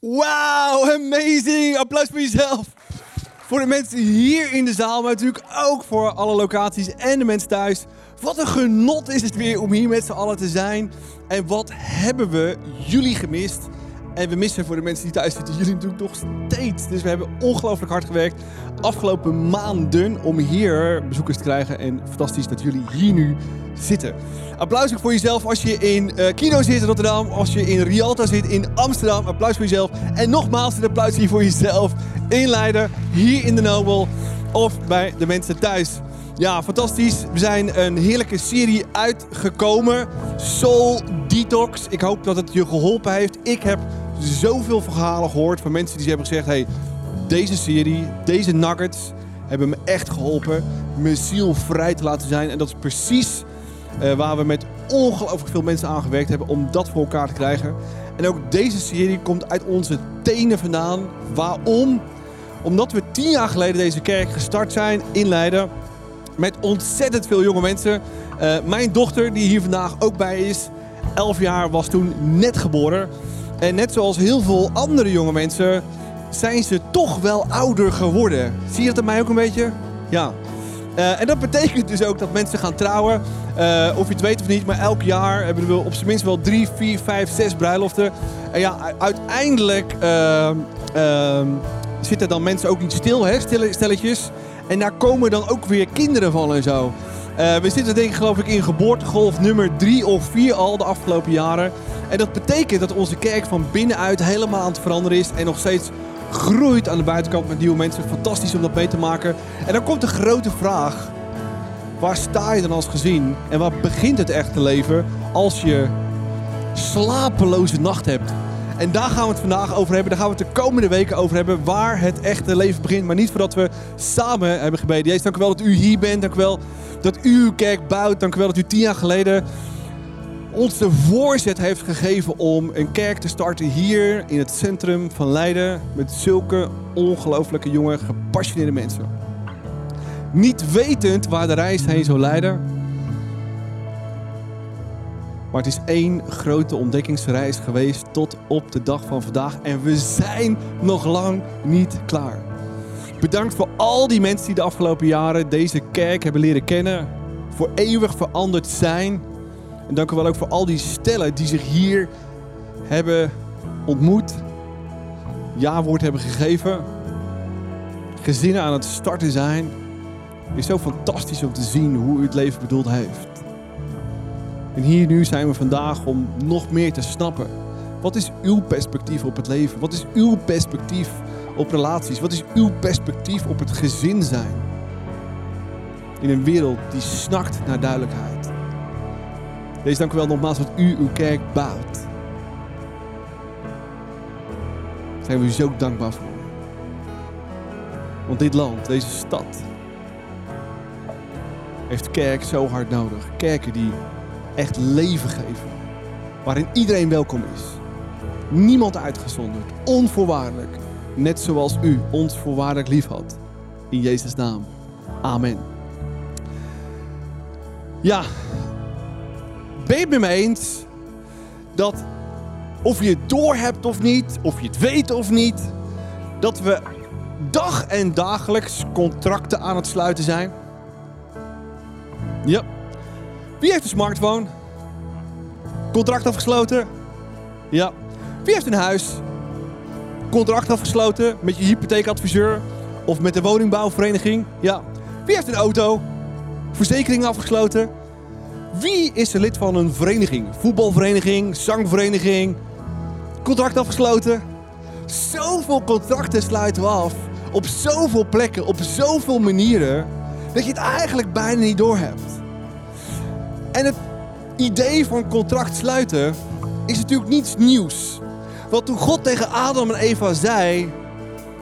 Wauw, amazing. Applaus voor jezelf. Voor de mensen hier in de zaal, maar natuurlijk ook voor alle locaties en de mensen thuis. Wat een genot is het weer om hier met z'n allen te zijn. En wat hebben we jullie gemist? En we missen voor de mensen die thuis zitten jullie natuurlijk nog steeds. Dus we hebben ongelooflijk hard gewerkt afgelopen maanden om hier bezoekers te krijgen. En fantastisch dat jullie hier nu zitten. Applaus ook voor jezelf als je in eh, Kino zit in Rotterdam. Als je in Rialta zit in Amsterdam. Applaus voor jezelf. En nogmaals een applaus hier voor jezelf in Leiden. Hier in de Nobel. Of bij de mensen thuis. Ja, fantastisch. We zijn een heerlijke serie uitgekomen. Soul Detox. Ik hoop dat het je geholpen heeft. Ik heb zoveel verhalen gehoord van mensen die hebben gezegd... Hey, deze serie, deze nuggets hebben me echt geholpen. Mijn ziel vrij te laten zijn. En dat is precies uh, waar we met ongelooflijk veel mensen aan gewerkt hebben om dat voor elkaar te krijgen. En ook deze serie komt uit onze tenen vandaan. Waarom? Omdat we tien jaar geleden deze kerk gestart zijn in Leiden. Met ontzettend veel jonge mensen. Uh, mijn dochter, die hier vandaag ook bij is, 11 jaar, was toen net geboren. En net zoals heel veel andere jonge mensen, zijn ze toch wel ouder geworden. Zie je dat aan mij ook een beetje? Ja. Uh, en dat betekent dus ook dat mensen gaan trouwen. Uh, of je het weet of niet, maar elk jaar hebben we op zijn minst wel drie, vier, vijf, zes bruiloften. En ja, uiteindelijk uh, zitten dan mensen ook niet stil, hè, stelletjes. En daar komen dan ook weer kinderen van en zo. We zitten denk ik geloof ik in geboortegolf nummer drie of vier al de afgelopen jaren. En dat betekent dat onze kerk van binnenuit helemaal aan het veranderen is. En nog steeds groeit aan de buitenkant met nieuwe mensen. Fantastisch om dat mee te maken. En dan komt de grote vraag. Waar sta je dan als gezin? En waar begint het echte leven als je slapeloze nacht hebt? En daar gaan we het vandaag over hebben. Daar gaan we het de komende weken over hebben. Waar het echte leven begint. Maar niet voordat we samen hebben gebeden. Jezus, dank u wel dat u hier bent. Dank u wel dat u uw kerk bouwt. Dank u wel dat u tien jaar geleden ons de voorzet heeft gegeven om een kerk te starten hier in het centrum van Leiden. Met zulke ongelooflijke jonge, gepassioneerde mensen. Niet wetend waar de reis heen zou leiden. Maar het is één grote ontdekkingsreis geweest tot op de dag van vandaag. En we zijn nog lang niet klaar. Bedankt voor al die mensen die de afgelopen jaren deze kerk hebben leren kennen. Voor eeuwig veranderd zijn. En dank u wel ook voor al die stellen die zich hier hebben ontmoet. Ja-woord hebben gegeven. Gezinnen aan het starten zijn. Het is zo fantastisch om te zien hoe u het leven bedoeld heeft. En hier nu zijn we vandaag om nog meer te snappen. Wat is uw perspectief op het leven? Wat is uw perspectief op relaties? Wat is uw perspectief op het gezin zijn? In een wereld die snakt naar duidelijkheid. Deze dank u wel nogmaals dat u uw kerk bouwt. Zijn we u zo dankbaar voor. Want dit land, deze stad, heeft kerk zo hard nodig. Kerken die echt leven geven. Waarin iedereen welkom is. Niemand uitgezonderd. Onvoorwaardelijk. Net zoals u ons voorwaardelijk lief had. In Jezus' naam. Amen. Ja, ben je het met me eens dat of je het door hebt of niet, of je het weet of niet, dat we dag en dagelijks contracten aan het sluiten zijn? Ja. Wie heeft een smartphone? Contract afgesloten? Ja. Wie heeft een huis? Contract afgesloten met je hypotheekadviseur of met de woningbouwvereniging? Ja. Wie heeft een auto? Verzekering afgesloten? Wie is er lid van een vereniging? Voetbalvereniging, zangvereniging? Contract afgesloten? Zoveel contracten sluiten we af. Op zoveel plekken, op zoveel manieren. Dat je het eigenlijk bijna niet doorhebt. En het idee van contract sluiten is natuurlijk niets nieuws. Want toen God tegen Adam en Eva zei: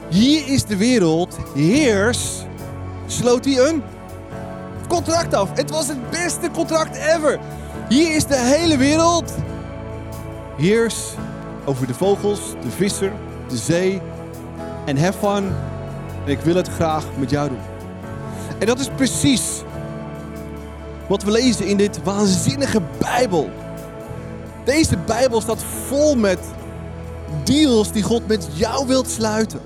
Hier is de wereld, heers, sloot hij een contract af. Het was het beste contract ever. Hier is de hele wereld. Heers over de vogels, de visser, de zee en have. En ik wil het graag met jou doen. En dat is precies wat we lezen in dit waanzinnige Bijbel. Deze Bijbel staat vol met deals die God met jou wilt sluiten.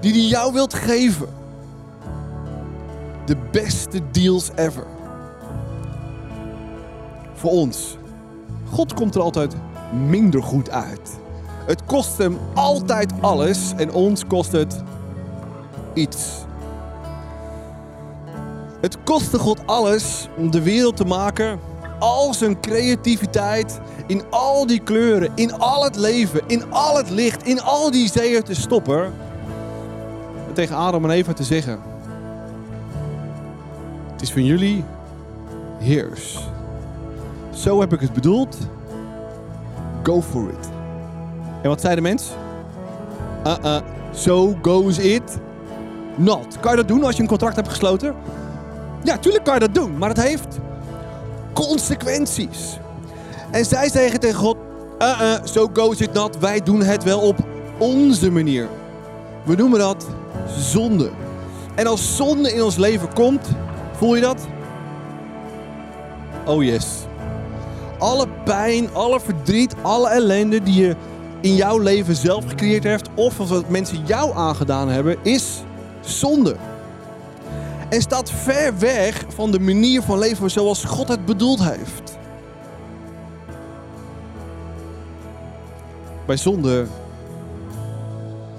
Die hij jou wilt geven. De beste deals ever. Voor ons. God komt er altijd minder goed uit. Het kost hem altijd alles en ons kost het iets. Het kostte God alles om de wereld te maken. Al zijn creativiteit, in al die kleuren, in al het leven, in al het licht, in al die zeeën te stoppen. En tegen Adam en Eva te zeggen: Het is van jullie, heers. Zo heb ik het bedoeld. Go for it. En wat zei de mens? Uh-uh, so goes it not. Kan je dat doen als je een contract hebt gesloten? Ja, tuurlijk kan je dat doen, maar het heeft consequenties. En zij zeggen tegen God, uh-uh, so goes it not. Wij doen het wel op onze manier. We noemen dat zonde. En als zonde in ons leven komt, voel je dat? Oh yes. Alle pijn, alle verdriet, alle ellende die je in jouw leven zelf gecreëerd hebt, of wat mensen jou aangedaan hebben, is zonde. En staat ver weg van de manier van leven zoals God het bedoeld heeft. Bij zonde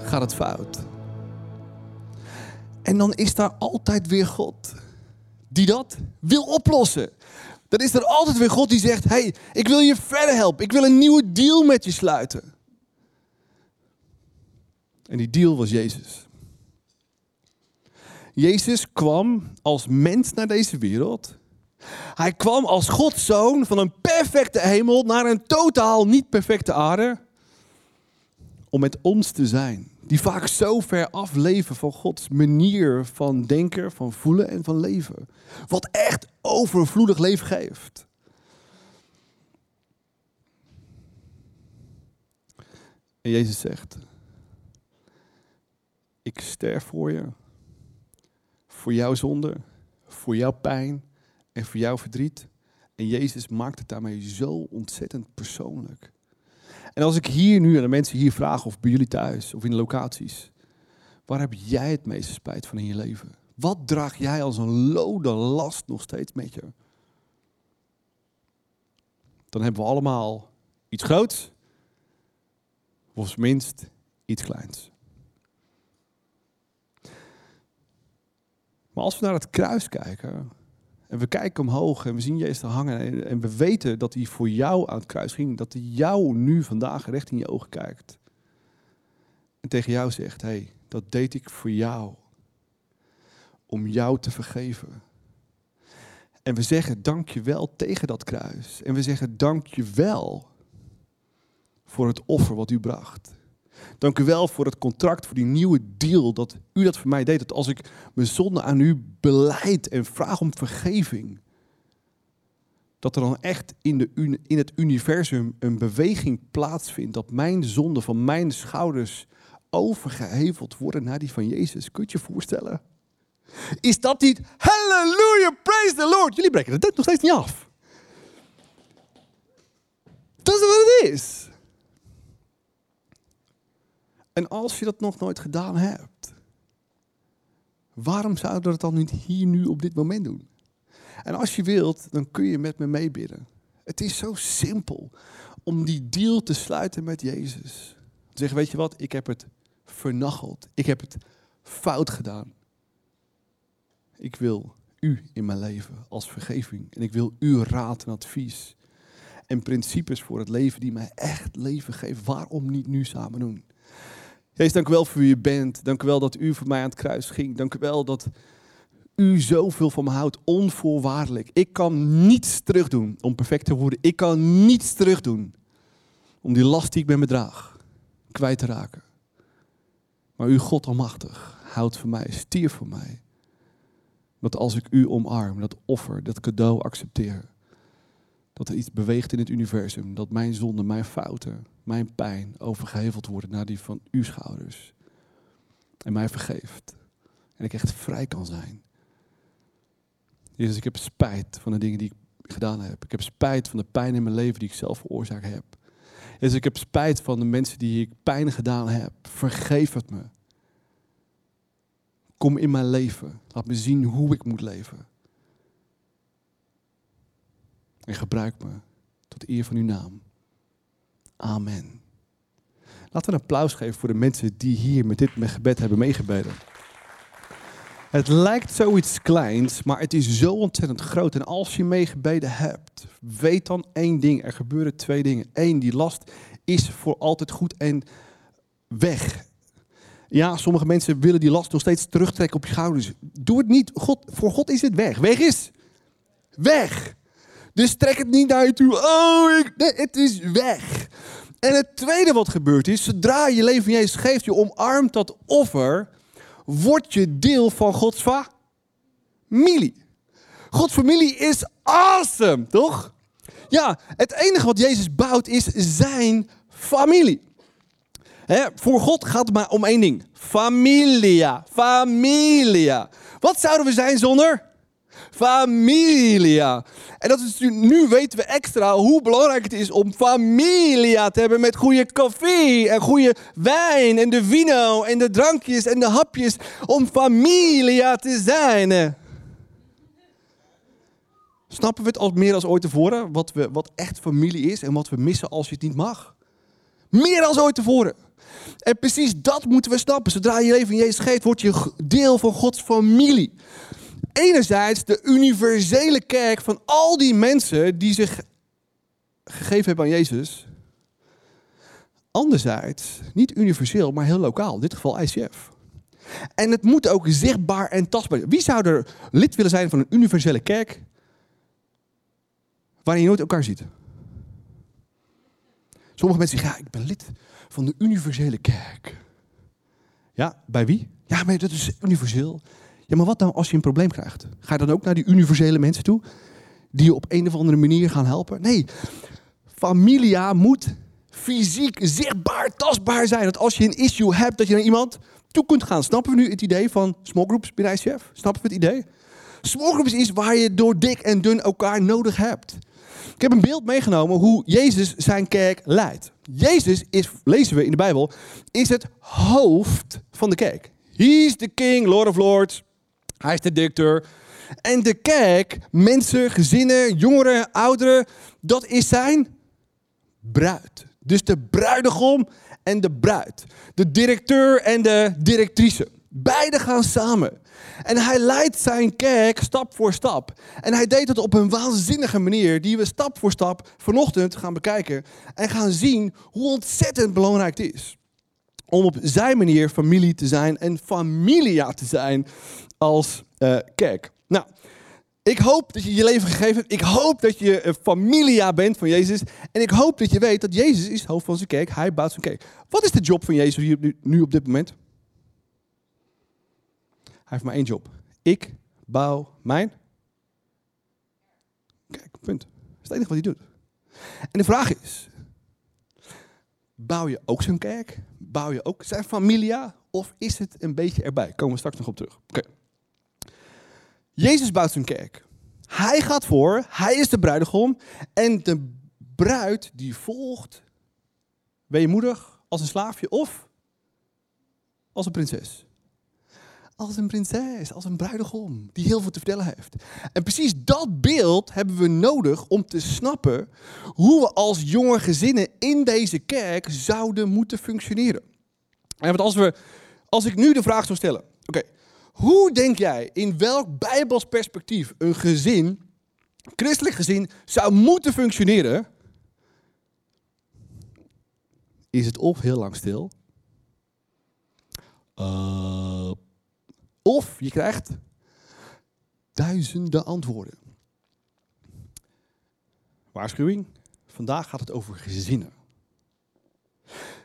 gaat het fout. En dan is daar altijd weer God die dat wil oplossen. Dan is er altijd weer God die zegt: hey, ik wil je verder helpen. Ik wil een nieuwe deal met je sluiten. En die deal was Jezus. Jezus kwam als mens naar deze wereld. Hij kwam als Gods zoon van een perfecte hemel naar een totaal niet perfecte aarde. Om met ons te zijn. Die vaak zo ver afleven van Gods manier van denken, van voelen en van leven. Wat echt overvloedig leven geeft. En Jezus zegt: Ik sterf voor je. Voor jouw zonde, voor jouw pijn en voor jouw verdriet. En Jezus maakt het daarmee zo ontzettend persoonlijk. En als ik hier nu aan de mensen hier vraag, of bij jullie thuis of in de locaties, waar heb jij het meeste spijt van in je leven? Wat draag jij als een lode last nog steeds met je? Dan hebben we allemaal iets groots, of minst iets kleins. Maar als we naar het kruis kijken, en we kijken omhoog en we zien Jezus hangen en we weten dat hij voor jou aan het kruis ging, dat hij jou nu vandaag recht in je ogen kijkt. En tegen jou zegt, hé, hey, dat deed ik voor jou. Om jou te vergeven. En we zeggen dank je wel tegen dat kruis. En we zeggen dank je wel voor het offer wat u bracht. Dank u wel voor het contract, voor die nieuwe deal, dat u dat voor mij deed. Dat als ik mijn zonde aan u beleid en vraag om vergeving, dat er dan echt in, de, in het universum een beweging plaatsvindt. Dat mijn zonde van mijn schouders overgeheveld worden naar die van Jezus. Kun je voorstellen? Is dat niet halleluja, praise the Lord? Jullie breken het nog steeds niet af. Dat is wat het is. En als je dat nog nooit gedaan hebt, waarom zouden we dat dan niet hier nu op dit moment doen? En als je wilt, dan kun je met me meebidden. Het is zo simpel om die deal te sluiten met Jezus. Zeggen, weet je wat, ik heb het vernacheld. Ik heb het fout gedaan. Ik wil u in mijn leven als vergeving. En ik wil uw raad en advies. En principes voor het leven die mij echt leven geven. Waarom niet nu samen doen? Jezus, dank u wel voor wie u bent. Dank u wel dat u voor mij aan het kruis ging. Dank u wel dat u zoveel van me houdt, onvoorwaardelijk. Ik kan niets terugdoen om perfect te worden. Ik kan niets terugdoen om die last die ik me draag kwijt te raken. Maar u, God almachtig, houdt voor mij, stierf voor mij. Dat als ik u omarm, dat offer, dat cadeau accepteer, dat er iets beweegt in het universum, dat mijn zonde, mijn fouten, mijn pijn overgeheveld worden naar die van uw schouders. En mij vergeeft. En ik echt vrij kan zijn. Jezus, ik heb spijt van de dingen die ik gedaan heb. Ik heb spijt van de pijn in mijn leven die ik zelf veroorzaakt heb. Dus ik heb spijt van de mensen die ik pijn gedaan heb. Vergeef het me. Kom in mijn leven. Laat me zien hoe ik moet leven. En gebruik me tot eer van uw naam. Amen. Laten we een applaus geven voor de mensen die hier met dit gebed hebben meegebeden. Het lijkt zoiets kleins, maar het is zo ontzettend groot. En als je meegebeden hebt, weet dan één ding. Er gebeuren twee dingen. Eén, die last is voor altijd goed en weg. Ja, sommige mensen willen die last nog steeds terugtrekken op je schouders. Doe het niet. God, voor God is het weg. Weg is weg. Dus trek het niet naar je toe. Oh, ik, nee, het is weg. En het tweede wat gebeurt is, zodra je leven van Jezus geeft, je omarmt dat offer, word je deel van Gods familie. Gods familie is awesome, toch? Ja, het enige wat Jezus bouwt is zijn familie. voor God gaat het maar om één ding. Familia. Familia. Wat zouden we zijn zonder? Familia. En dat is, nu weten we extra hoe belangrijk het is om familia te hebben met goede koffie en goede wijn en de vino en de drankjes en de hapjes. Om familia te zijn. Snappen we het als meer als ooit tevoren? Wat, we, wat echt familie is en wat we missen als je het niet mag? Meer dan ooit tevoren. En precies dat moeten we snappen. Zodra je leven in Jezus geeft, word je deel van Gods familie enerzijds de universele kerk van al die mensen die zich gegeven hebben aan Jezus. Anderzijds, niet universeel, maar heel lokaal. In dit geval ICF. En het moet ook zichtbaar en tastbaar zijn. Wie zou er lid willen zijn van een universele kerk waarin je nooit elkaar ziet? Sommige mensen zeggen, ja, ik ben lid van de universele kerk. Ja, bij wie? Ja, maar dat is universeel. Ja, maar wat nou als je een probleem krijgt? Ga je dan ook naar die universele mensen toe? Die je op een of andere manier gaan helpen? Nee, familia moet fysiek, zichtbaar, tastbaar zijn. Dat als je een issue hebt, dat je naar iemand toe kunt gaan. Snappen we nu het idee van small groups binnen ICF? Snappen we het idee? Small groups is waar je door dik en dun elkaar nodig hebt. Ik heb een beeld meegenomen hoe Jezus zijn kerk leidt. Jezus is, lezen we in de Bijbel, is het hoofd van de kerk. He's the king, Lord of Lords. Hij is de directeur. En de kerk, mensen, gezinnen, jongeren, ouderen, dat is zijn bruid. Dus de bruidegom en de bruid. De directeur en de directrice. Beide gaan samen. En hij leidt zijn kerk stap voor stap. En hij deed het op een waanzinnige manier, die we stap voor stap vanochtend gaan bekijken. En gaan zien hoe ontzettend belangrijk het is. Om op zijn manier familie te zijn en familia te zijn als uh, kerk. Nou, ik hoop dat je je leven gegeven hebt. Ik hoop dat je een familia bent van Jezus. En ik hoop dat je weet dat Jezus is het hoofd van zijn kerk. Hij bouwt zijn kerk. Wat is de job van Jezus hier, nu, nu op dit moment? Hij heeft maar één job. Ik bouw mijn Kijk, punt. Dat is het enige wat hij doet. En de vraag is, bouw je ook zijn kerk? Bouw je ook zijn familia? Of is het een beetje erbij? Komen we straks nog op terug. Oké. Jezus bouwt zijn kerk. Hij gaat voor, hij is de bruidegom. En de bruid die volgt, weemoedig als een slaafje of als een prinses. Als een prinses, als een bruidegom, die heel veel te vertellen heeft. En precies dat beeld hebben we nodig om te snappen hoe we als jonge gezinnen in deze kerk zouden moeten functioneren. En want als, we, als ik nu de vraag zou stellen, oké, hoe denk jij, in welk bijbels perspectief een gezin, christelijk gezin, zou moeten functioneren? Is het of heel lang stil, uh, of je krijgt duizenden antwoorden. Waarschuwing, vandaag gaat het over gezinnen.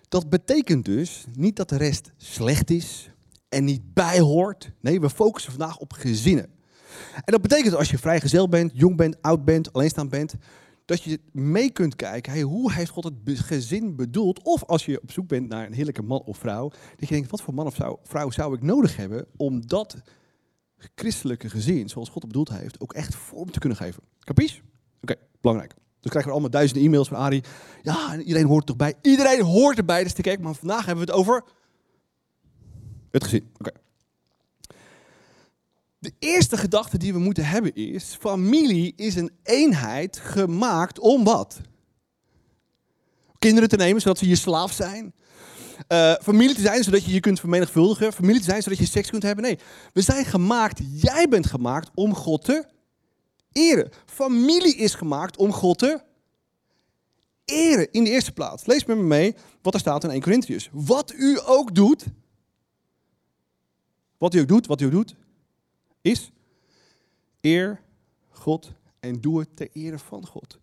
Dat betekent dus niet dat de rest slecht is, en niet bij hoort. Nee, we focussen vandaag op gezinnen. En dat betekent als je vrijgezel bent, jong bent, oud bent, alleenstaand bent, dat je mee kunt kijken, hoe heeft God het gezin bedoeld? Of als je op zoek bent naar een heerlijke man of vrouw, dat je denkt, wat voor man of vrouw zou ik nodig hebben om dat christelijke gezin, zoals God het bedoeld heeft, ook echt vorm te kunnen geven. Capies? Oké, belangrijk. Dus krijgen we allemaal duizenden e-mails van Arie. Ja, en iedereen hoort er toch bij. Iedereen hoort erbij, dus kijken. Maar vandaag hebben we het over het gezin. Oké. De eerste gedachte die we moeten hebben is: familie is een eenheid gemaakt om wat? Kinderen te nemen zodat ze je slaaf zijn. Uh, familie te zijn zodat je je kunt vermenigvuldigen. Familie te zijn zodat je seks kunt hebben. Nee, we zijn gemaakt, jij bent gemaakt om God te eren. Familie is gemaakt om God te eren in de eerste plaats. Lees met me mee wat er staat in 1 Corinthians. Wat u ook doet, wat u ook doet, wat u ook doet, is eer God en doe het ter ere van God.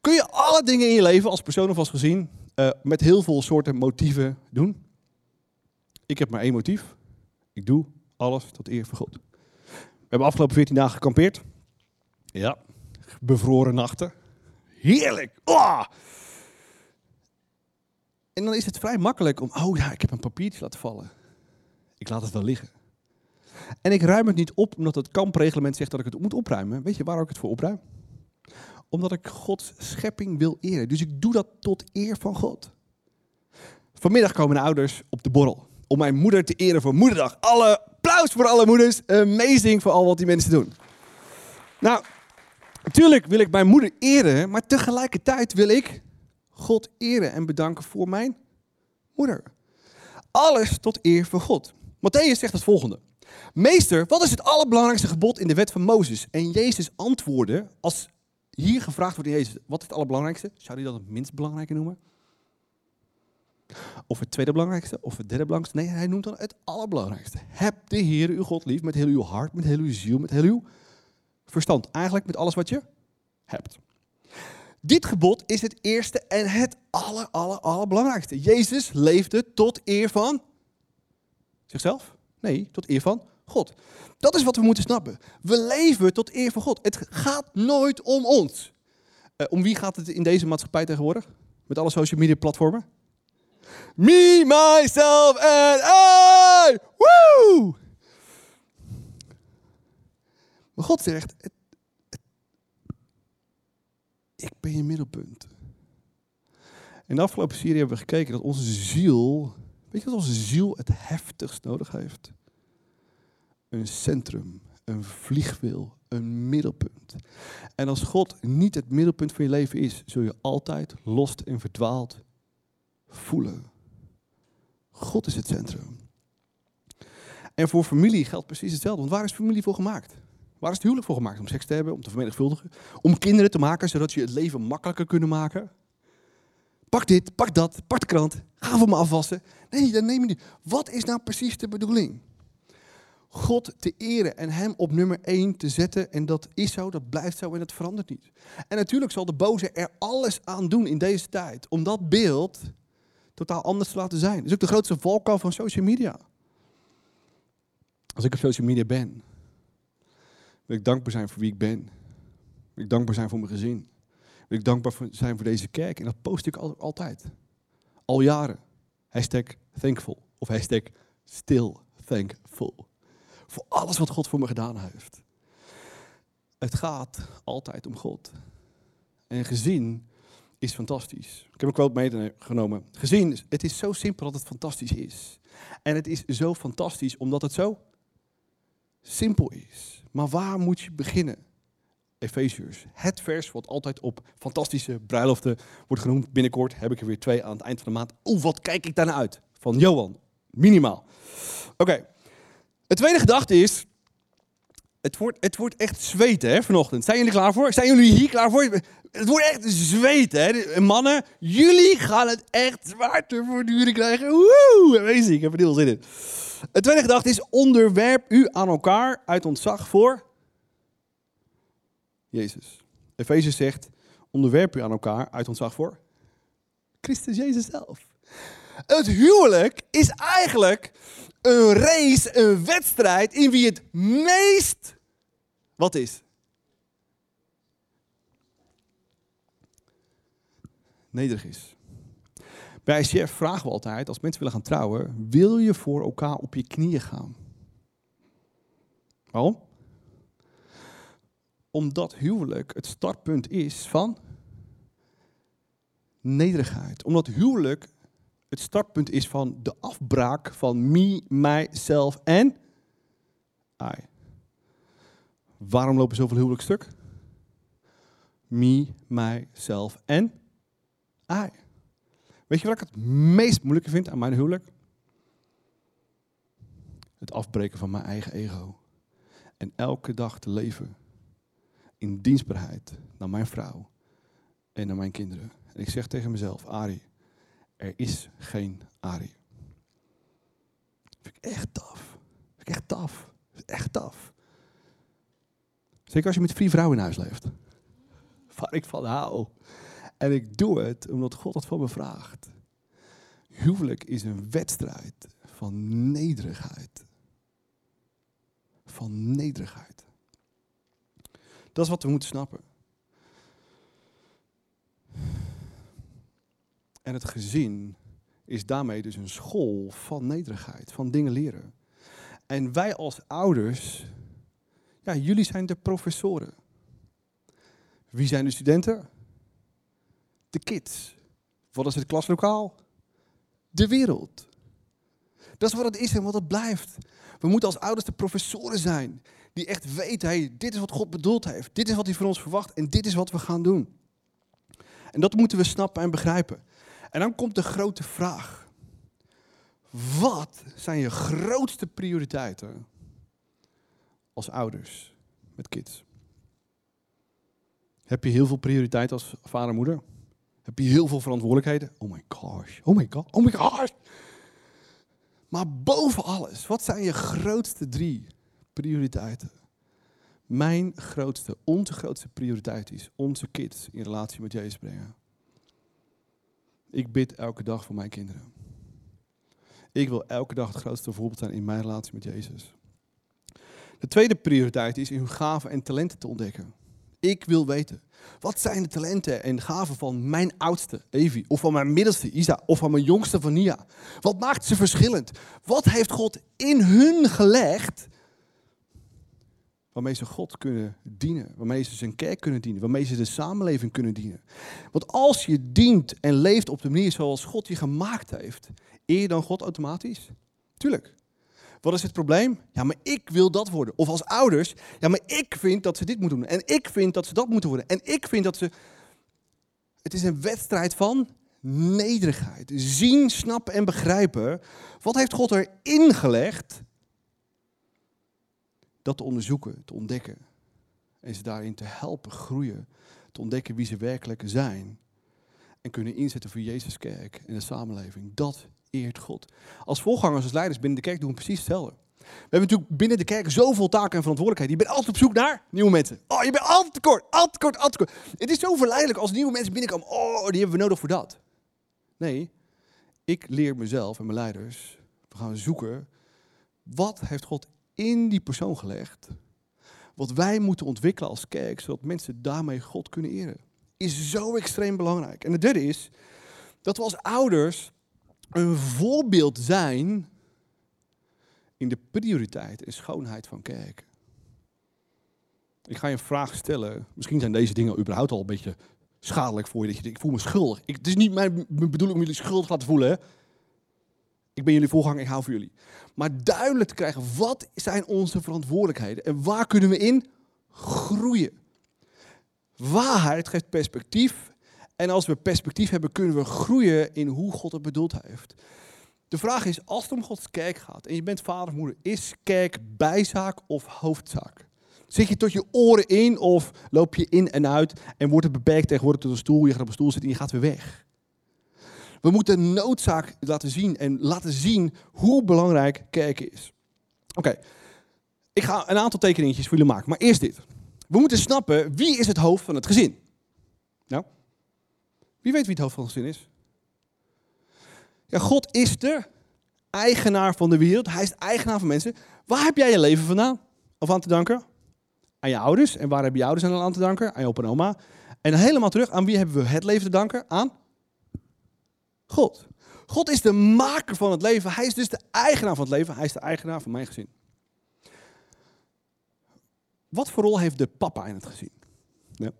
Kun je alle dingen in je leven als persoon of als gezin uh, met heel veel soorten motieven doen? Ik heb maar één motief. Ik doe alles tot eer van God. We hebben afgelopen 14 dagen gekampeerd. Ja, bevroren nachten. Heerlijk! Oh! En dan is het vrij makkelijk om, oh ja, ik heb een papiertje laten vallen. Ik laat het wel liggen. En ik ruim het niet op omdat het kampreglement zegt dat ik het moet opruimen. Weet je waar ik het voor opruim? Omdat ik Gods schepping wil eren. Dus ik doe dat tot eer van God. Vanmiddag komen mijn ouders op de borrel. Om mijn moeder te eren voor Moederdag. Alle applaus voor alle moeders. Amazing voor al wat die mensen doen. Nou, natuurlijk wil ik mijn moeder eren. Maar tegelijkertijd wil ik God eren en bedanken voor mijn moeder. Alles tot eer van God. Matthäus zegt het volgende. Meester, wat is het allerbelangrijkste gebod in de wet van Mozes? En Jezus antwoordde, als hier gevraagd wordt in Jezus, wat is het allerbelangrijkste? Zou hij dat het minst belangrijke noemen? Of het tweede belangrijkste, of het derde belangrijkste? Nee, hij noemt dan het allerbelangrijkste. Heb de Heer uw God lief met heel uw hart, met heel uw ziel, met heel uw verstand. Eigenlijk met alles wat je hebt. Dit gebod is het eerste en het aller, aller, allerbelangrijkste. Jezus leefde tot eer van zichzelf? Nee, tot eer van God. Dat is wat we moeten snappen. We leven tot eer van God. Het gaat nooit om ons. Uh, om wie gaat het in deze maatschappij tegenwoordig? Met alle social media platformen? Me, myself and I! Woo! Maar God zegt, het, ik ben je middelpunt. In de afgelopen serie hebben we gekeken dat onze ziel Weet je wat onze ziel het heftigst nodig heeft? Een centrum, een vliegwiel, een middelpunt. En als God niet het middelpunt van je leven is, zul je altijd lost en verdwaald voelen. God is het centrum. En voor familie geldt precies hetzelfde. Want waar is familie voor gemaakt? Waar is het huwelijk voor gemaakt? Om seks te hebben, om te vermenigvuldigen, om kinderen te maken, zodat je het leven makkelijker kunt maken. Pak dit, pak dat, pak de krant, ga voor me afwassen. Nee, dat neem je niet. Wat is nou precies de bedoeling? God te eren en hem op nummer 1 te zetten. En dat is zo, dat blijft zo en dat verandert niet. En natuurlijk zal de boze er alles aan doen in deze tijd om dat beeld totaal anders te laten zijn. Dat is ook de grootste valkuil van social media. Als ik op social media ben, wil ik dankbaar zijn voor wie ik ben. Wil ik dankbaar zijn voor mijn gezin. Wil ik dankbaar zijn voor deze kerk. En dat post ik altijd. Al jaren. Hashtag thankful. Of hashtag still thankful. Voor alles wat God voor me gedaan heeft. Het gaat altijd om God. En gezien is fantastisch. Ik heb een quote meegenomen. Gezien, het is zo simpel dat het fantastisch is. En het is zo fantastisch omdat het zo simpel is. Maar waar moet je beginnen? Efeziërs. Het vers wat altijd op fantastische bruiloften wordt genoemd. Binnenkort heb ik er weer twee aan het eind van de maand. Oeh, wat kijk ik daarna uit? Van Johan. Minimaal. Oké. Het tweede gedachte is... Het wordt, het wordt echt zweten hè, vanochtend. Zijn jullie klaar voor? Zijn jullie hier klaar voor? Het wordt echt zweten. Hè? Mannen, jullie gaan het echt zwaar te voortduren krijgen. Woe! Wees ik heb er heel zin in. Het tweede gedachte is onderwerp u aan elkaar uit ontzag voor Jezus. Efeze zegt, onderwerp u aan elkaar uit ontzag voor Christus Jezus zelf. Het huwelijk is eigenlijk een race, een wedstrijd in wie het meest, wat is? Nederig is. Bij ICF vragen we altijd, als mensen willen gaan trouwen, wil je voor elkaar op je knieën gaan? Waarom? Omdat huwelijk het startpunt is van nederigheid. Omdat huwelijk het startpunt is van de afbraak van me, myself en I. Waarom lopen zoveel huwelijk stuk? Me, myself en I. Weet je wat ik het meest moeilijke vind aan mijn huwelijk? Het afbreken van mijn eigen ego. En elke dag te leven in dienstbaarheid naar mijn vrouw en naar mijn kinderen. En ik zeg tegen mezelf, Ari, er is geen Ari. Vind ik echt taf. Vind ik echt taf. Echt taf. Zeker als je met vier vrouwen in huis leeft. Waar ik van hou. En ik doe het omdat God het van me vraagt. Huwelijk is een wedstrijd van nederigheid. Van nederigheid. Dat is wat we moeten snappen. En het gezin is daarmee dus een school van nederigheid, van dingen leren. En wij als ouders, ja, jullie zijn de professoren. Wie zijn de studenten? De kids. Wat is het klaslokaal? De wereld. Dat is wat het is en wat het blijft. We moeten als ouders de professoren zijn. Die echt weten, hey, dit is wat God bedoeld heeft. Dit is wat hij van ons verwacht en dit is wat we gaan doen. En dat moeten we snappen en begrijpen. En dan komt de grote vraag. Wat zijn je grootste prioriteiten als ouders met kids? Heb je heel veel prioriteit als vader en moeder? Heb je heel veel verantwoordelijkheden? Oh my gosh, oh my god, oh my gosh. Maar boven alles, wat zijn je grootste drie prioriteiten? Mijn grootste, onze grootste prioriteit is onze kids in relatie met Jezus brengen. Ik bid elke dag voor mijn kinderen. Ik wil elke dag het grootste voorbeeld zijn in mijn relatie met Jezus. De tweede prioriteit is hun gaven en talenten te ontdekken. Ik wil weten, wat zijn de talenten en gaven van mijn oudste, Evi, of van mijn middelste, Isa, of van mijn jongste, Vania? Wat maakt ze verschillend? Wat heeft God in hun gelegd waarmee ze God kunnen dienen, waarmee ze zijn kerk kunnen dienen, waarmee ze de samenleving kunnen dienen. Want als je dient en leeft op de manier zoals God je gemaakt heeft, eer je dan God automatisch? Tuurlijk. Wat is het probleem? Ja, maar ik wil dat worden. Of als ouders, ja, maar ik vind dat ze dit moeten doen. En ik vind dat ze dat moeten worden. En ik vind dat ze. Het is een wedstrijd van nederigheid. Zien, snappen en begrijpen. Wat heeft God erin gelegd? Dat te onderzoeken, te ontdekken. En ze daarin te helpen groeien. Te ontdekken wie ze werkelijk zijn. En kunnen inzetten voor Jezus kerk en de samenleving. Dat eert God. Als voorgangers, als leiders binnen de kerk doen we precies hetzelfde. We hebben natuurlijk binnen de kerk zoveel taken en verantwoordelijkheden. Je bent altijd op zoek naar nieuwe mensen. Oh, je bent altijd tekort, altijd tekort, altijd tekort. Het is zo verleidelijk als nieuwe mensen binnenkomen. Oh, die hebben we nodig voor dat. Nee, ik leer mezelf en mijn leiders. We gaan zoeken. Wat heeft God in die persoon gelegd? Wat wij moeten ontwikkelen als kerk, zodat mensen daarmee God kunnen eren. Is zo extreem belangrijk. En het derde is dat we als ouders een voorbeeld zijn in de prioriteit en schoonheid van kerk. Ik ga je een vraag stellen. Misschien zijn deze dingen überhaupt al een beetje schadelijk voor je. Dat je denkt, ik voel me schuldig. Ik, het is niet mijn, bedoeling om jullie schuldig te laten voelen. Hè? Ik ben jullie voorganger, ik hou voor jullie. Maar duidelijk te krijgen, wat zijn onze verantwoordelijkheden? En waar kunnen we in groeien? Waarheid geeft perspectief en als we perspectief hebben, kunnen we groeien in hoe God het bedoeld heeft. De vraag is, als het om Gods kerk gaat en je bent vader of moeder, is kerk bijzaak of hoofdzaak? Zit je tot je oren in of loop je in en uit en wordt het beperkt tegenwoordig tot een stoel, je gaat op een stoel zitten en je gaat weer weg? We moeten noodzaak laten zien en laten zien hoe belangrijk kerk is. Oké, ik ga een aantal tekeningetjes voor jullie maken, maar eerst dit. We moeten snappen, wie is het hoofd van het gezin? Nou, wie weet wie het hoofd van het gezin is? Ja, God is de eigenaar van de wereld. Hij is de eigenaar van mensen. Waar heb jij je leven vandaan? Of aan te danken? Aan je ouders. En waar heb je ouders aan te danken? Aan je opa en oma. En helemaal terug, aan wie hebben we het leven te danken? Aan God. God is de maker van het leven. Hij is dus de eigenaar van het leven. Hij is de eigenaar van mijn gezin. Wat voor rol heeft de papa in het gezin? Ja.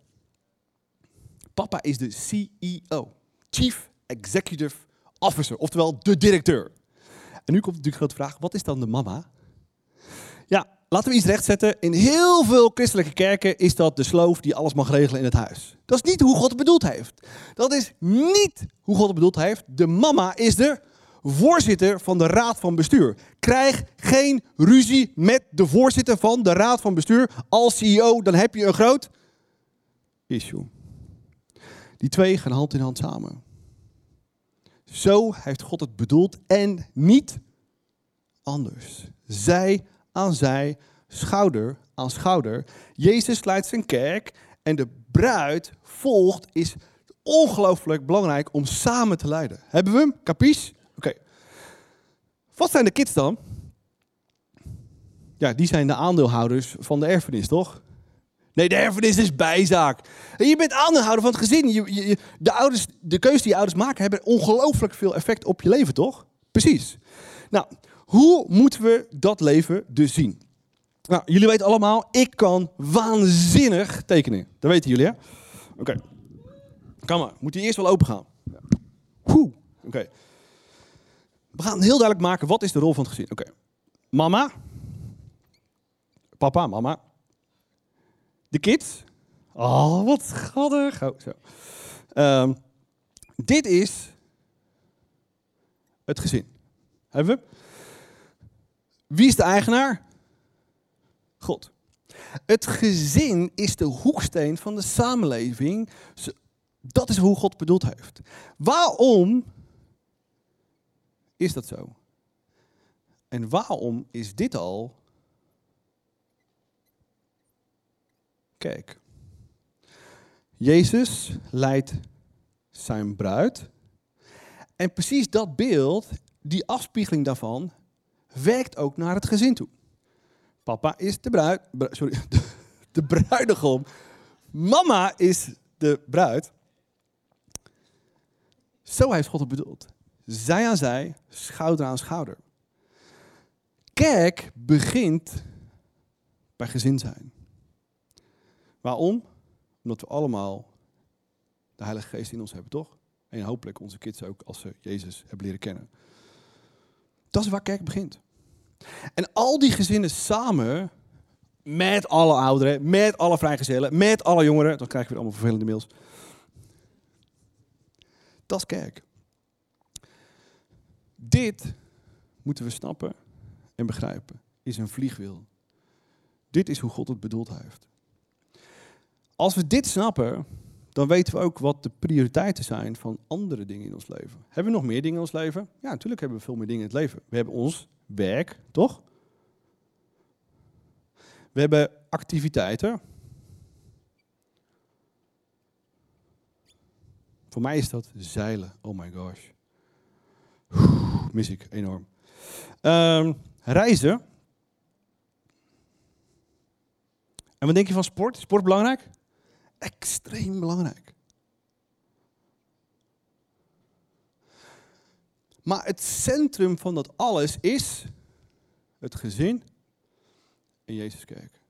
Papa is de CEO, Chief Executive Officer, oftewel de directeur. En nu komt natuurlijk de grote vraag, wat is dan de mama? Ja, laten we iets rechtzetten. In heel veel christelijke kerken is dat de sloof die alles mag regelen in het huis. Dat is niet hoe God het bedoeld heeft. Dat is niet hoe God het bedoeld heeft. De mama is de voorzitter van de raad van bestuur. Krijg geen ruzie met de voorzitter van de raad van bestuur. Als CEO, dan heb je een groot issue. Die twee gaan hand in hand samen. Zo heeft God het bedoeld en niet anders. Zij aan zij, schouder aan schouder. Jezus leidt zijn kerk en de bruid volgt is ongelooflijk belangrijk om samen te leiden. Hebben we hem? Capies? Oké. Wat zijn de kids dan? Ja, die zijn de aandeelhouders van de erfenis, toch? Nee, de erfenis is bijzaak. En je bent aandeelhouder van het gezin. Je, je, de, ouders, de keuze die ouders maken hebben ongelooflijk veel effect op je leven, toch? Precies. Nou, hoe moeten we dat leven dus zien? Nou, jullie weten allemaal, ik kan waanzinnig tekenen. Dat weten jullie, hè? Oké. Okay. Kan maar. Moet die eerst wel open gaan. Oké. Okay. We gaan heel duidelijk maken, wat is de rol van het gezin? Oké. Okay. Mama. Papa, mama. De kids. Oh, wat schattig. Oh, zo. Um, dit is het gezin. Hebben we? Wie is de eigenaar? God. Het gezin is de hoeksteen van de samenleving. Dat is hoe God bedoeld heeft. Waarom is dat zo? En waarom is dit al? Kijk. Jezus leidt zijn bruid. En precies dat beeld, die afspiegeling daarvan, werkt ook naar het gezin toe. Papa is de bruid, sorry, de, de bruidegom. Mama is de bruid. Zo heeft God het bedoeld. Zij aan zij, schouder aan schouder. Kerk begint bij gezin zijn. Waarom? Omdat we allemaal de Heilige Geest in ons hebben, toch? En hopelijk onze kids ook als ze Jezus hebben leren kennen. Dat is waar kerk begint. En al die gezinnen samen, met alle ouderen, met alle vrijgezellen, met alle jongeren, dan krijgen we allemaal vervelende mails. Dat is kerk. Dit moeten we snappen en begrijpen. Is een vliegwiel. Dit is hoe God het bedoeld heeft. Als we dit snappen, dan weten we ook wat de prioriteiten zijn van andere dingen in ons leven. Hebben we nog meer dingen in ons leven? Ja, natuurlijk hebben we veel meer dingen in het leven. We hebben ons werk, toch? We hebben activiteiten. Voor mij is dat zeilen. Oh my gosh. mis ik enorm. Um, reizen. En wat denk je van sport? Sport belangrijk? Extreem belangrijk. Maar het centrum van dat alles is het gezin en Jezus kerk.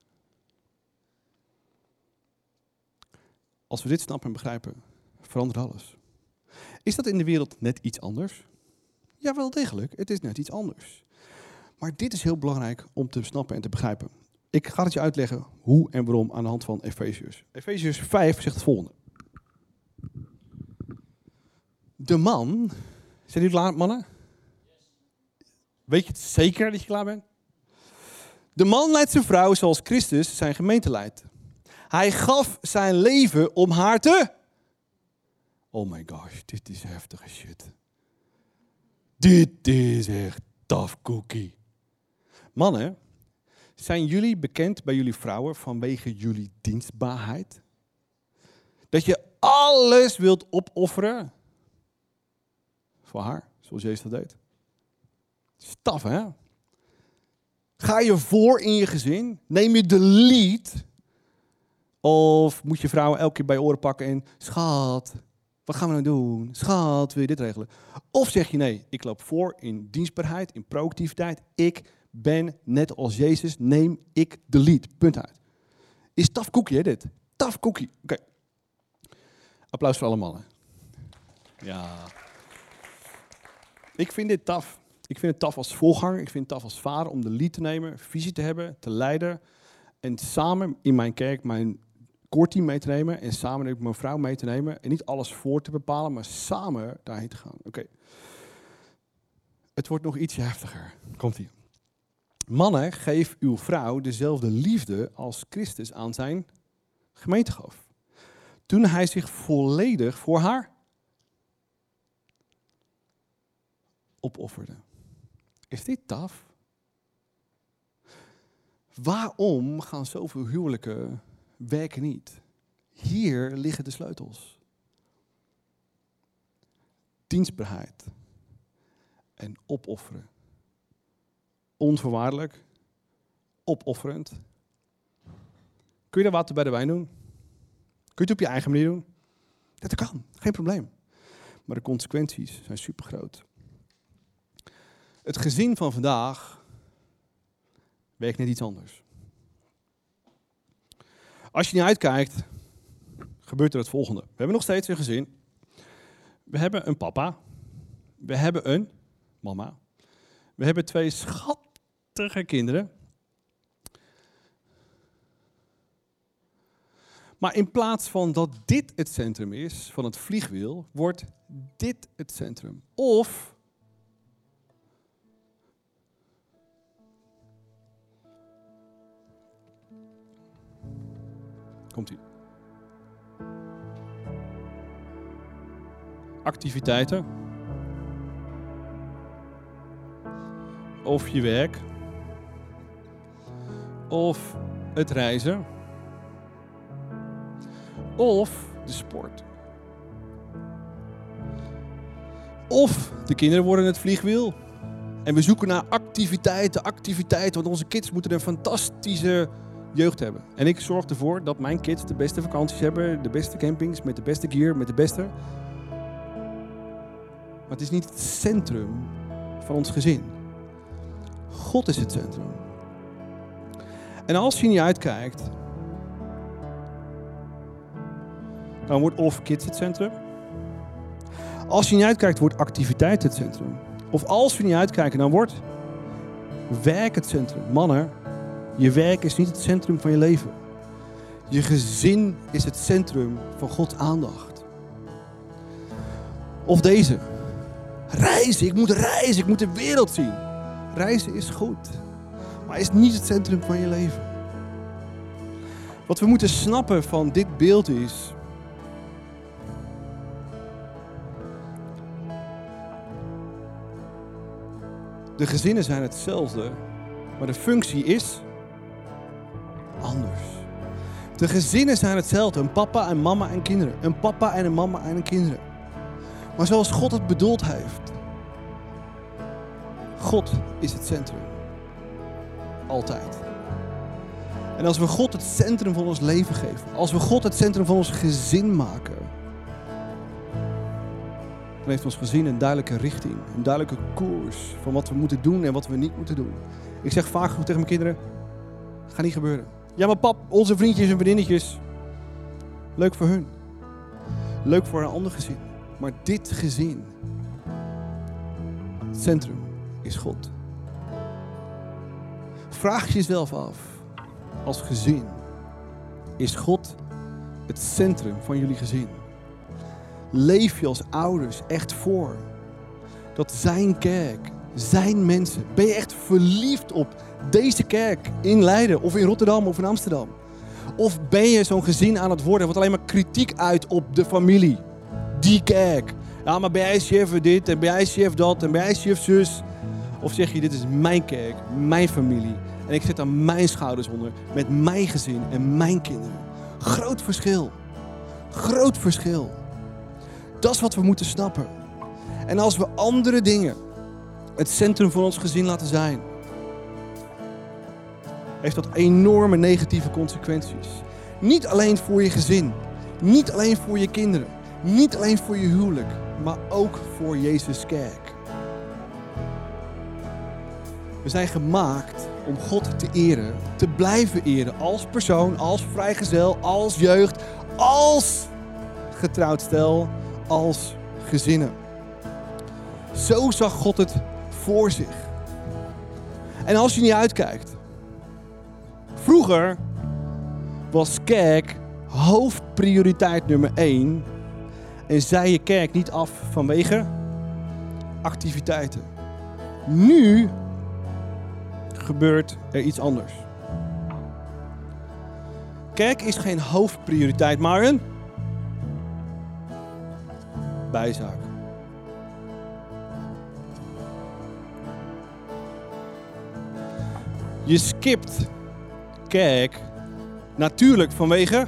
Als we dit snappen en begrijpen, verandert alles. Is dat in de wereld net iets anders? Ja, wel degelijk. Het is net iets anders. Maar dit is heel belangrijk om te snappen en te begrijpen. Ik ga het je uitleggen hoe en waarom aan de hand van Efeziërs. Efeziërs 5 zegt het volgende. De man, zijn jullie klaar mannen? Weet je het zeker dat je klaar bent? De man leidt zijn vrouw zoals Christus zijn gemeente leidt. Hij gaf zijn leven om haar te. Oh my gosh, dit is heftige shit. Dit is echt tough cookie. Mannen, zijn jullie bekend bij jullie vrouwen vanwege jullie dienstbaarheid? Dat je alles wilt opofferen voor haar, zoals Jezus dat deed. Staf, hè? Ga je voor in je gezin? Neem je de lead? Of moet je vrouwen elke keer bij oren pakken en... Schat, wat gaan we nou doen? Schat, wil je dit regelen? Of zeg je nee, ik loop voor in dienstbaarheid, in proactiviteit. Ik ben net als Jezus, neem ik de lead. Punt uit. Is taf koekje, dit? Taf koekje. Oké. Applaus voor alle mannen. Ja. Ik vind dit taf. Ik vind het taf als voorganger. Ik vind het taf als vader om de lead te nemen, visie te hebben, te leiden. En samen in mijn kerk mijn core team mee te nemen. En samen ook mijn vrouw mee te nemen. En niet alles voor te bepalen, maar samen daarheen te gaan. Oké. Het wordt nog iets heftiger. Komt ie. Mannen, geef uw vrouw dezelfde liefde als Christus aan zijn gemeente gaf. Toen hij zich volledig voor haar opofferde. Is dit taf? Waarom gaan zoveel huwelijken werken niet? Hier liggen de sleutels. Dienstbaarheid en opofferen. Onvoorwaardelijk, opofferend. Kun je daar water bij de wijn doen? Kun je het op je eigen manier doen? Dat kan, geen probleem. Maar de consequenties zijn super groot. Het gezin van vandaag werkt net iets anders. Als je niet uitkijkt, gebeurt er het volgende. We hebben nog steeds een gezin. We hebben een papa. We hebben een mama. We hebben twee schattige kinderen. Maar in plaats van dat dit het centrum is van het vliegwiel, wordt dit het centrum. Of Komt ie. Activiteiten. Of je werk. Of het reizen. Of de sport. Of de kinderen worden het vliegwiel. En we zoeken naar activiteiten, activiteiten. Want onze kids moeten een fantastische jeugd hebben. En ik zorg ervoor dat mijn kids de beste vakanties hebben, de beste campings, met de beste gear, met de beste. Maar het is niet het centrum van ons gezin. God is het centrum. En als je niet uitkijkt, dan wordt of kids het centrum. Als je niet uitkijkt, wordt activiteit het centrum. Of als we niet uitkijken, dan wordt werk het centrum. Mannen, je werk is niet het centrum van je leven. Je gezin is het centrum van Gods aandacht. Of deze. Reizen, ik moet reizen, ik moet de wereld zien. Reizen is goed, maar is niet het centrum van je leven. Wat we moeten snappen van dit beeld is. De gezinnen zijn hetzelfde, maar de functie is anders. De gezinnen zijn hetzelfde. Een papa en mama en kinderen. Een papa en een mama en een kinderen. Maar zoals God het bedoeld heeft. God is het centrum. Altijd. En als we God het centrum van ons leven geven. Als we God het centrum van ons gezin maken. Dan heeft ons gezin een duidelijke richting. Een duidelijke koers van wat we moeten doen en wat we niet moeten doen. Ik zeg vaak tegen mijn kinderen. Gaat niet gebeuren. Ja, maar pap, onze vriendjes en vriendinnetjes. Leuk voor hun. Leuk voor een ander gezin. Maar dit gezin, het centrum, is God. Vraag jezelf af, als gezin, is God het centrum van jullie gezin? Leef je als ouders echt voor dat zijn kerk, zijn mensen, ben je echt verliefd op deze kerk in Leiden of in Rotterdam of in Amsterdam? Of ben je zo'n gezin aan het worden wat alleen maar kritiek uit op de familie? Die kerk. Ja, maar ben jij chef dit en ben jij chef dat en ben jij chef zus? Of zeg je, dit is mijn kerk, mijn familie. En ik zit aan mijn schouders onder met mijn gezin en mijn kinderen. Groot verschil. Groot verschil. Dat is wat we moeten snappen. En als we andere dingen het centrum van ons gezin laten zijn, heeft dat enorme negatieve consequenties. Niet alleen voor je gezin, niet alleen voor je kinderen, niet alleen voor je huwelijk, maar ook voor Jezus kerk. We zijn gemaakt om God te eren, te blijven eren als persoon, als vrijgezel, als jeugd, als getrouwd stel, als gezinnen. Zo zag God het voor zich. En als je niet uitkijkt. Vroeger was kerk hoofdprioriteit nummer 1. En zei je kerk niet af vanwege activiteiten. Nu gebeurt er iets anders. Kerk is geen hoofdprioriteit, maar een bijzaak. Je skipt kerk natuurlijk vanwege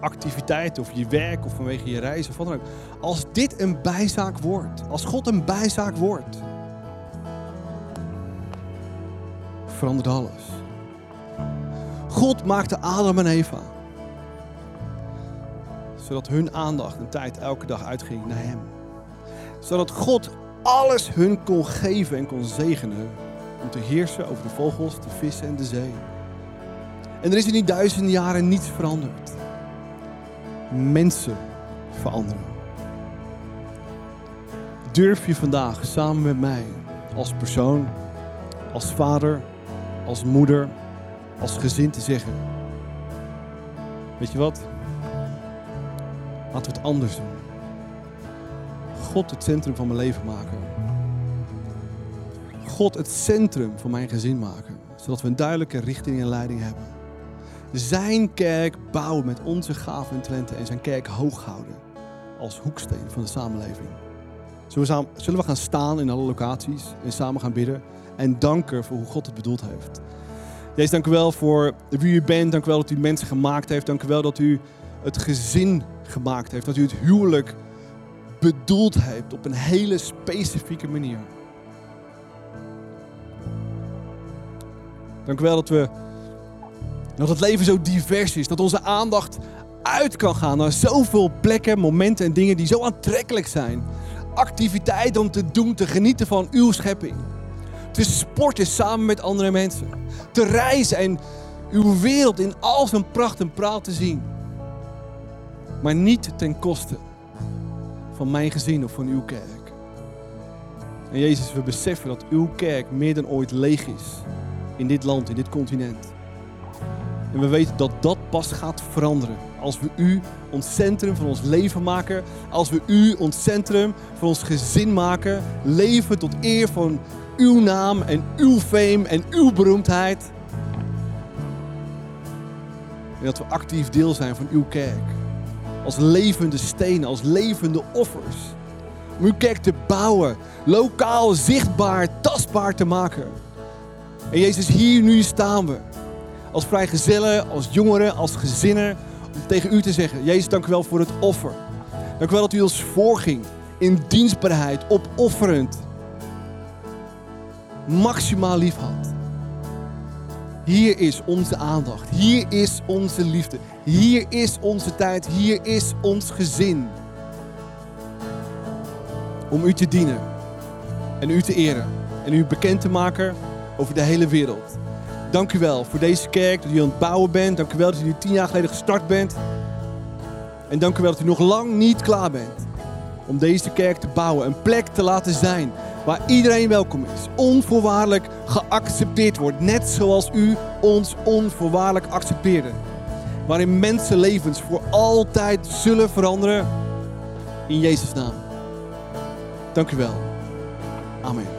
activiteit of je werk of vanwege je reis of wat dan ook. Als dit een bijzaak wordt, als God een bijzaak wordt, verandert alles. God maakte Adam en Eva. Zodat hun aandacht en tijd elke dag uitging naar Hem. Zodat God alles hun kon geven en kon zegenen om te heersen over de vogels, de vissen en de zee. En er is in die duizenden jaren niets veranderd. Mensen veranderen. Durf je vandaag samen met mij als persoon, als vader, als moeder, als gezin te zeggen: Weet je wat? Laten we het anders doen. God het centrum van mijn leven maken. God het centrum van mijn gezin maken. Zodat we een duidelijke richting en leiding hebben. Zijn kerk bouwen met onze gaven en talenten en zijn kerk hoog houden. Als hoeksteen van de samenleving. Zullen we, gaan staan in alle locaties en samen gaan bidden en danken voor hoe God het bedoeld heeft. Jezus, dank u wel voor wie u bent. Dank u wel dat u mensen gemaakt heeft. Dank u wel dat u het gezin gemaakt heeft. Dat u het huwelijk bedoeld heeft op een hele specifieke manier. Dank u wel dat we dat het leven zo divers is. Dat onze aandacht uit kan gaan naar zoveel plekken, momenten en dingen die zo aantrekkelijk zijn. Activiteiten om te doen, te genieten van uw schepping. Te sporten samen met andere mensen. Te reizen en uw wereld in al zijn pracht en praal te zien. Maar niet ten koste van mijn gezin of van uw kerk. En Jezus, we beseffen dat uw kerk meer dan ooit leeg is in dit land, in dit continent. En we weten dat dat pas gaat veranderen. Als we u ons centrum van ons leven maken. Als we u ons centrum van ons gezin maken. Leven tot eer van uw naam en uw fame en uw beroemdheid. En dat we actief deel zijn van uw kerk. Als levende stenen, als levende offers. Om uw kerk te bouwen. Lokaal, zichtbaar, tastbaar te maken. En Jezus, hier nu staan we. Als vrijgezellen, als jongeren, als gezinnen. Om tegen u te zeggen, Jezus, dank u wel voor het offer. Dank u wel dat u ons voorging. In dienstbaarheid, opofferend. Maximaal lief had. Hier is onze aandacht. Hier is onze liefde. Hier is onze tijd. Hier is ons gezin. Om u te dienen. En u te eren. En u bekend te maken over de hele wereld. Dank u wel voor deze kerk, dat u aan het bouwen bent. Dank u wel dat u tien jaar geleden gestart bent. En dank u wel dat u nog lang niet klaar bent om deze kerk te bouwen. Een plek te laten zijn waar iedereen welkom is. Onvoorwaardelijk geaccepteerd wordt. Net zoals u ons onvoorwaardelijk accepteerde. Waarin mensenlevens voor altijd zullen veranderen. In Jezus' naam. Dank u wel. Amen.